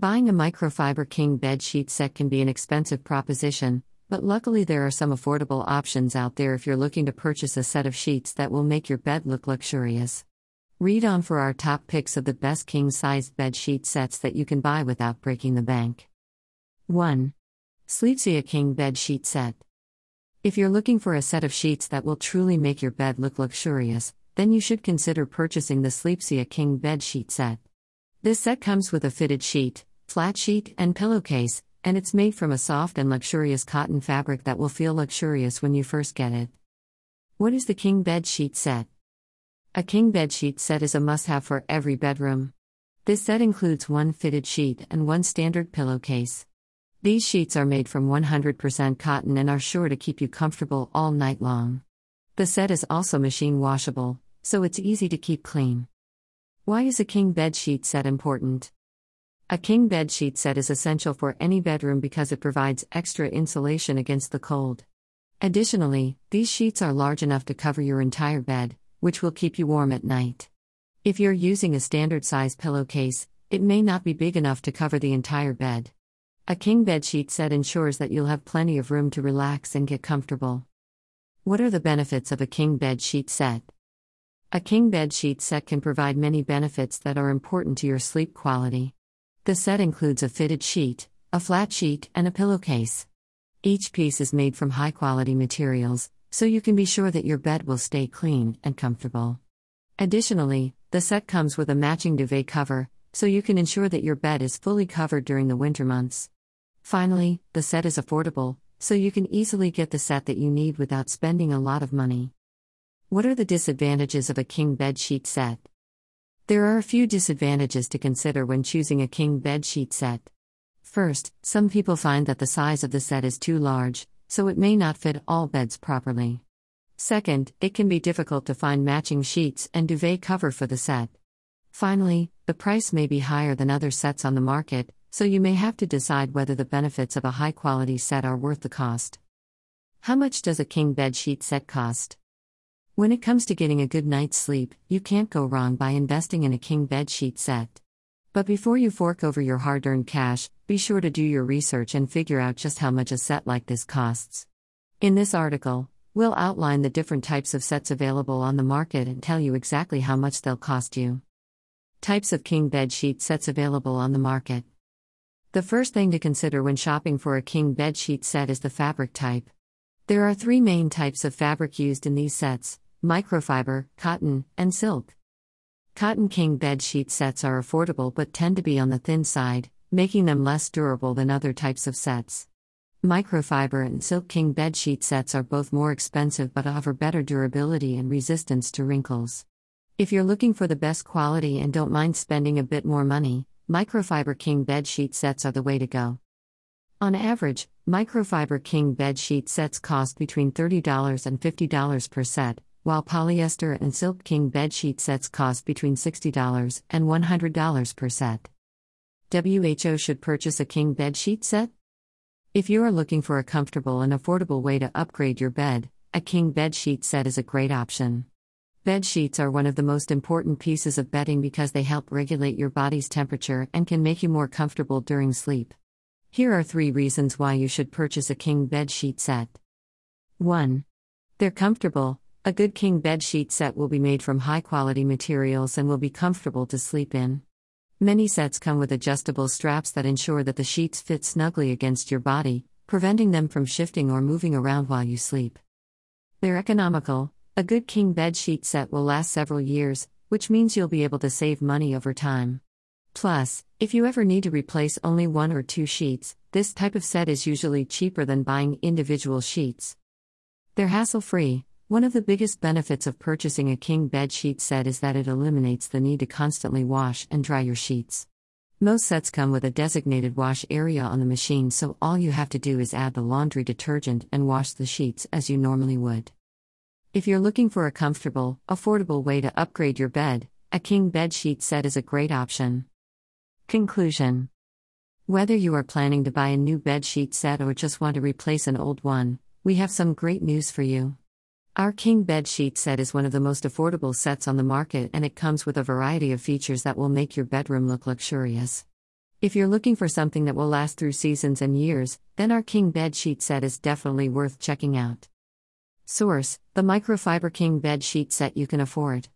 Buying a microfiber king bed sheet set can be an expensive proposition, but luckily there are some affordable options out there if you're looking to purchase a set of sheets that will make your bed look luxurious. Read on for our top picks of the best king sized bed sheet sets that you can buy without breaking the bank. 1. Sleepsia King Bed Sheet Set. If you're looking for a set of sheets that will truly make your bed look luxurious, then you should consider purchasing the Sleepsia King Bed Sheet Set. This set comes with a fitted sheet, flat sheet, and pillowcase, and it's made from a soft and luxurious cotton fabric that will feel luxurious when you first get it. What is the King Bed Sheet Set? A king bed sheet set is a must have for every bedroom. This set includes one fitted sheet and one standard pillowcase. These sheets are made from 100% cotton and are sure to keep you comfortable all night long. The set is also machine washable, so it's easy to keep clean. Why is a king bed sheet set important? A king bed sheet set is essential for any bedroom because it provides extra insulation against the cold. Additionally, these sheets are large enough to cover your entire bed, which will keep you warm at night. If you're using a standard size pillowcase, it may not be big enough to cover the entire bed. A king bed sheet set ensures that you'll have plenty of room to relax and get comfortable. What are the benefits of a king bed sheet set? A king bed sheet set can provide many benefits that are important to your sleep quality. The set includes a fitted sheet, a flat sheet, and a pillowcase. Each piece is made from high quality materials, so you can be sure that your bed will stay clean and comfortable. Additionally, the set comes with a matching duvet cover, so you can ensure that your bed is fully covered during the winter months. Finally, the set is affordable, so you can easily get the set that you need without spending a lot of money. What are the disadvantages of a king bed sheet set? There are a few disadvantages to consider when choosing a king bed sheet set. First, some people find that the size of the set is too large, so it may not fit all beds properly. Second, it can be difficult to find matching sheets and duvet cover for the set. Finally, the price may be higher than other sets on the market, so you may have to decide whether the benefits of a high quality set are worth the cost. How much does a king bed sheet set cost? When it comes to getting a good night's sleep, you can't go wrong by investing in a king bed sheet set. But before you fork over your hard earned cash, be sure to do your research and figure out just how much a set like this costs. In this article, we'll outline the different types of sets available on the market and tell you exactly how much they'll cost you. Types of king bed sheet sets available on the market. The first thing to consider when shopping for a king bed sheet set is the fabric type. There are three main types of fabric used in these sets microfiber, cotton, and silk. Cotton king bed sheet sets are affordable but tend to be on the thin side, making them less durable than other types of sets. Microfiber and Silk King bed sheet sets are both more expensive but offer better durability and resistance to wrinkles. If you're looking for the best quality and don't mind spending a bit more money, microfiber king bed sheet sets are the way to go. On average, microfiber king bed sheet sets cost between $30 and $50 per set, while polyester and silk king bed sheet sets cost between $60 and $100 per set. WHO should purchase a king bed sheet set? If you are looking for a comfortable and affordable way to upgrade your bed, a king bed sheet set is a great option. Bed sheets are one of the most important pieces of bedding because they help regulate your body's temperature and can make you more comfortable during sleep. Here are three reasons why you should purchase a king bed sheet set. 1. They're comfortable. A good king bed sheet set will be made from high quality materials and will be comfortable to sleep in. Many sets come with adjustable straps that ensure that the sheets fit snugly against your body, preventing them from shifting or moving around while you sleep. They're economical. A good king bed sheet set will last several years, which means you'll be able to save money over time. Plus, if you ever need to replace only one or two sheets, this type of set is usually cheaper than buying individual sheets. They're hassle free. One of the biggest benefits of purchasing a king bed sheet set is that it eliminates the need to constantly wash and dry your sheets. Most sets come with a designated wash area on the machine, so all you have to do is add the laundry detergent and wash the sheets as you normally would. If you're looking for a comfortable, affordable way to upgrade your bed, a king bed sheet set is a great option. Conclusion Whether you are planning to buy a new bed sheet set or just want to replace an old one, we have some great news for you. Our King bed sheet set is one of the most affordable sets on the market and it comes with a variety of features that will make your bedroom look luxurious. If you're looking for something that will last through seasons and years, then our King bed sheet set is definitely worth checking out. Source: The microfiber King bed sheet set you can afford.